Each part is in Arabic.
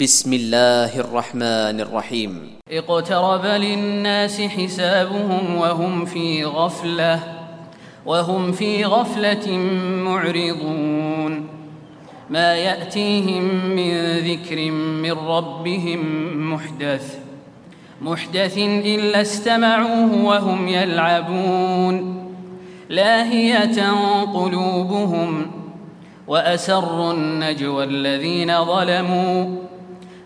بسم الله الرحمن الرحيم اقترب للناس حسابهم وهم في غفلة وهم في غفلة معرضون. ما يأتيهم من ذكر من ربهم محدث محدث إلا استمعوه وهم يلعبون. لاهية قلوبهم وأسروا النجوى الذين ظلموا.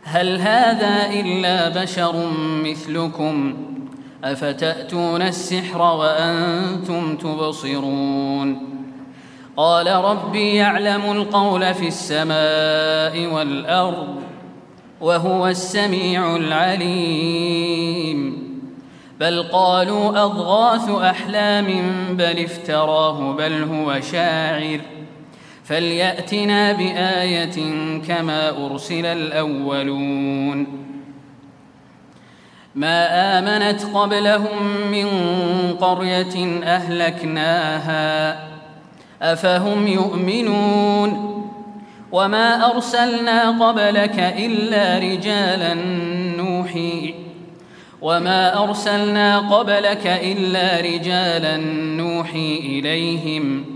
هل هذا إلا بشر مثلكم؟ أفتأتون السحر وأنتم تبصرون؟ قال ربي يعلم القول في السماء والأرض وهو السميع العليم. بل قالوا أضغاث أحلام بل افتراه بل هو شاعر ۖ. فليأتنا بآية كما أرسل الأولون. ما آمنت قبلهم من قرية أهلكناها أفهم يؤمنون؟ وما أرسلنا قبلك إلا رجالا نوحي وما أرسلنا قبلك إلا رجالا نوحي إليهم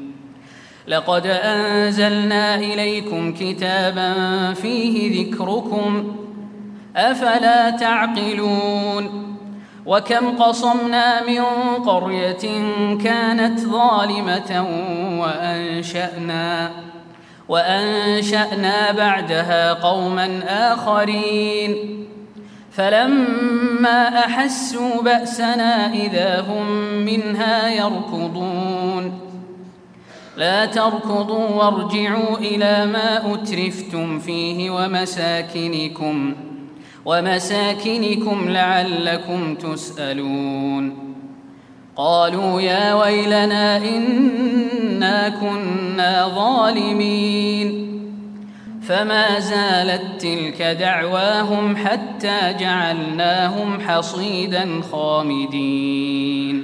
لقد أنزلنا إليكم كتابا فيه ذكركم. أفلا تعقلون؟ وكم قصمنا من قرية كانت ظالمة وأنشأنا وأنشأنا بعدها قوما آخرين. فلما أحسوا بأسنا إذا هم منها يركضون. لا تركضوا وارجعوا إلى ما أترفتم فيه ومساكنكم ومساكنكم لعلكم تسألون. قالوا يا ويلنا إنا كنا ظالمين. فما زالت تلك دعواهم حتى جعلناهم حصيدا خامدين.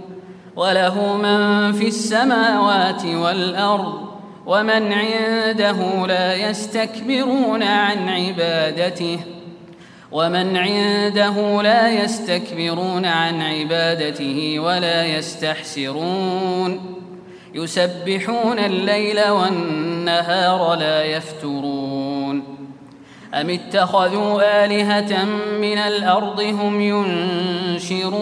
وله من في السماوات والأرض ومن عنده لا يستكبرون عن عبادته ومن عنده لا يستكبرون عن عبادته ولا يستحسرون يسبحون الليل والنهار لا يفترون أم اتخذوا آلهة من الأرض هم ينشرون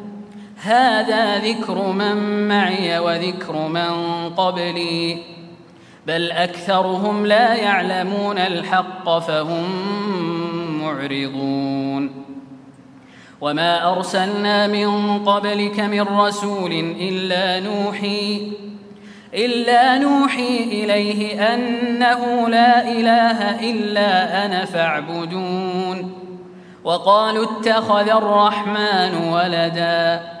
هذا ذكر من معي وذكر من قبلي. بل أكثرهم لا يعلمون الحق فهم معرضون. وما أرسلنا من قبلك من رسول إلا نوحي إلا نوحي إليه أنه لا إله إلا أنا فاعبدون. وقالوا اتخذ الرحمن ولدا.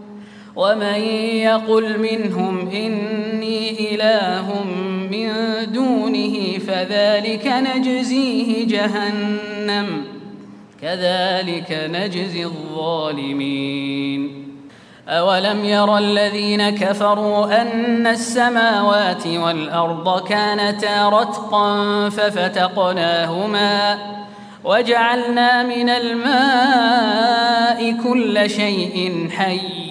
ومن يقل منهم إني إله من دونه فذلك نجزيه جهنم. كذلك نجزي الظالمين. أولم ير الذين كفروا أن السماوات والأرض كانتا رتقا ففتقناهما وجعلنا من الماء كل شيء حي.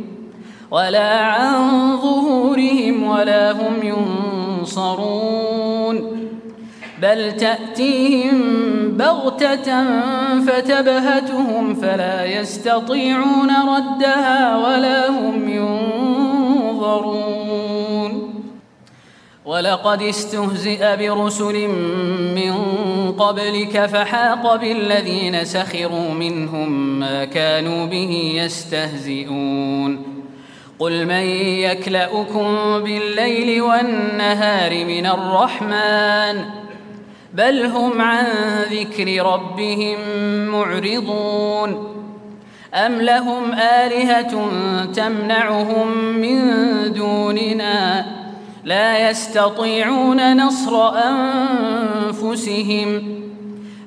ولا عن ظهورهم ولا هم ينصرون. بل تأتيهم بغتة فتبهتهم فلا يستطيعون ردها ولا هم ينظرون. ولقد استهزئ برسل من قبلك فحاق بالذين سخروا منهم ما كانوا به يستهزئون. قل من يكلؤكم بالليل والنهار من الرحمن بل هم عن ذكر ربهم معرضون أم لهم آلهة تمنعهم من دوننا لا يستطيعون نصر أنفسهم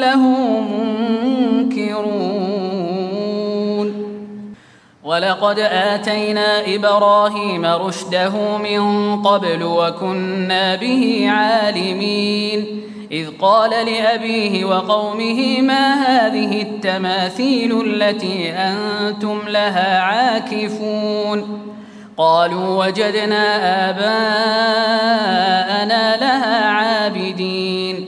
له منكرون. ولقد آتينا إبراهيم رشده من قبل وكنا به عالمين. إذ قال لأبيه وقومه ما هذه التماثيل التي أنتم لها عاكفون؟ قالوا وجدنا آباءنا لها عابدين.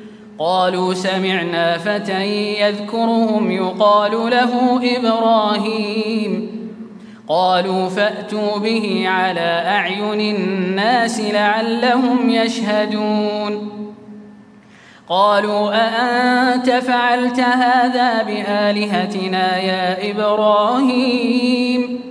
قالوا سمعنا فتى يذكرهم يقال له إبراهيم. قالوا فأتوا به على أعين الناس لعلهم يشهدون. قالوا أأنت فعلت هذا بآلهتنا يا إبراهيم؟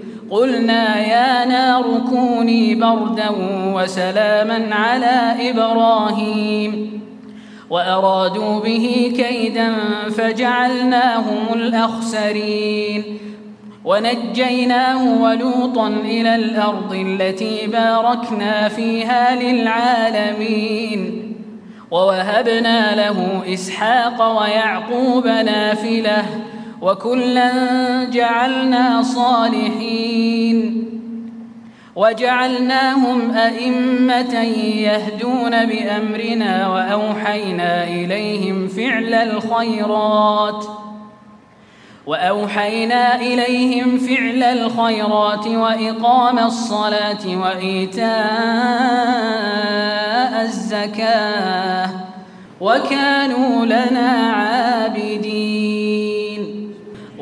قلنا يا نار كوني بردا وسلاما على إبراهيم. وأرادوا به كيدا فجعلناهم الأخسرين. ونجيناه ولوطا إلى الأرض التي باركنا فيها للعالمين. ووهبنا له إسحاق ويعقوب نافلة. وكلا جعلنا صالحين وجعلناهم أئمة يهدون بأمرنا وأوحينا إليهم فعل الخيرات وأوحينا إليهم فعل الخيرات وإقام الصلاة وإيتاء الزكاة وكانوا لنا عابدين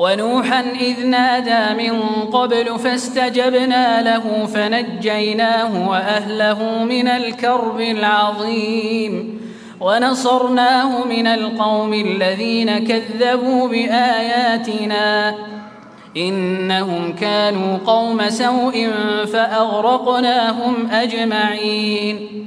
ونوحا إذ نادى من قبل فاستجبنا له فنجيناه وأهله من الكرب العظيم ونصرناه من القوم الذين كذبوا بآياتنا إنهم كانوا قوم سوء فأغرقناهم أجمعين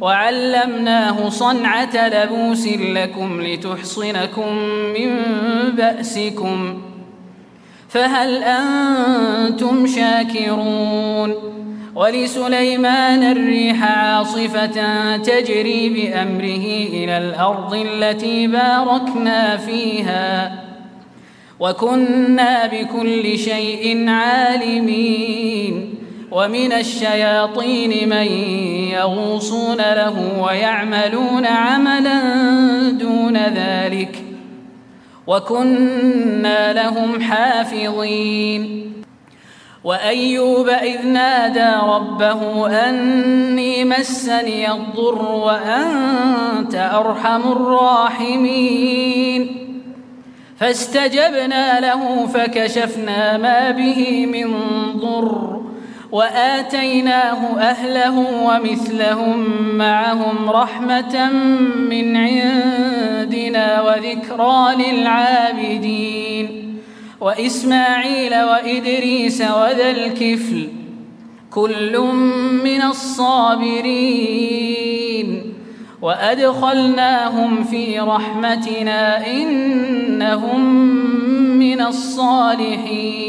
وعلمناه صنعة لبوس لكم لتحصنكم من بأسكم. فهل أنتم شاكرون؟ ولسليمان الريح عاصفة تجري بأمره إلى الأرض التي باركنا فيها. وكنا بكل شيء عالمين. ومن الشياطين من يغوصون له ويعملون عملا دون ذلك وكنا لهم حافظين. وأيوب إذ نادى ربه أني مسني الضر وأنت أرحم الراحمين. فاستجبنا له فكشفنا ما به من ضر. وآتيناه أهله ومثلهم معهم رحمة من عندنا وذكرى للعابدين وإسماعيل وإدريس وذا الكفل كل من الصابرين وأدخلناهم في رحمتنا إنهم من الصالحين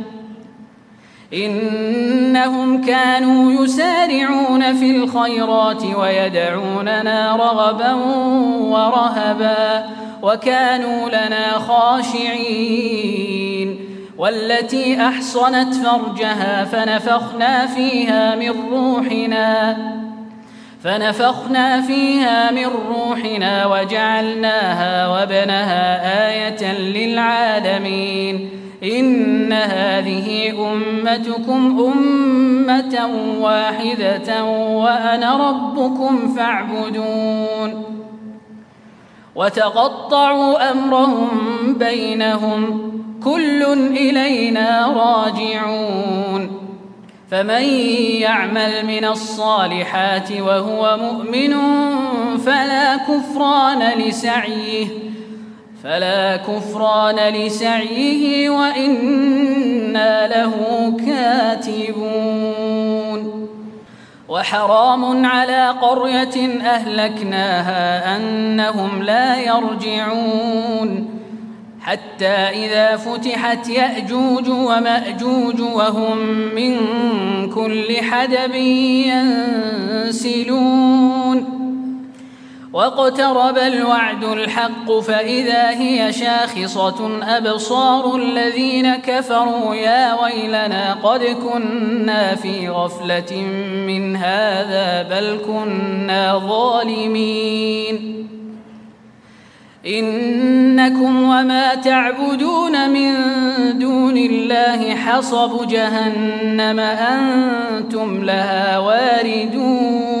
إنهم كانوا يسارعون في الخيرات ويدعوننا رغبا ورهبا وكانوا لنا خاشعين. والتي أحصنت فرجها فنفخنا فيها من روحنا فنفخنا فيها من روحنا وجعلناها وابنها آية للعالمين. إن هذه أمتكم أمة واحدة وأنا ربكم فاعبدون. وتقطعوا أمرهم بينهم كل إلينا راجعون. فمن يعمل من الصالحات وهو مؤمن فلا كفران لسعيه. فلا كفران لسعيه وإنا له كاتبون. وحرام على قرية أهلكناها أنهم لا يرجعون. حتى إذا فتحت يأجوج ومأجوج وهم من كل حدب ينسلون. واقترب الوعد الحق فإذا هي شاخصة أبصار الذين كفروا يا ويلنا قد كنا في غفلة من هذا بل كنا ظالمين. إنكم وما تعبدون من دون الله حصب جهنم أنتم لها واردون.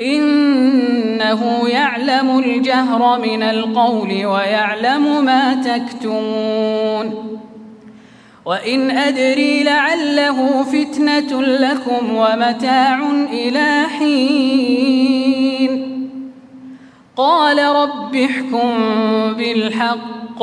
إنه يعلم الجهر من القول ويعلم ما تكتمون. وإن أدري لعله فتنة لكم ومتاع إلى حين. قال رب احكم بالحق.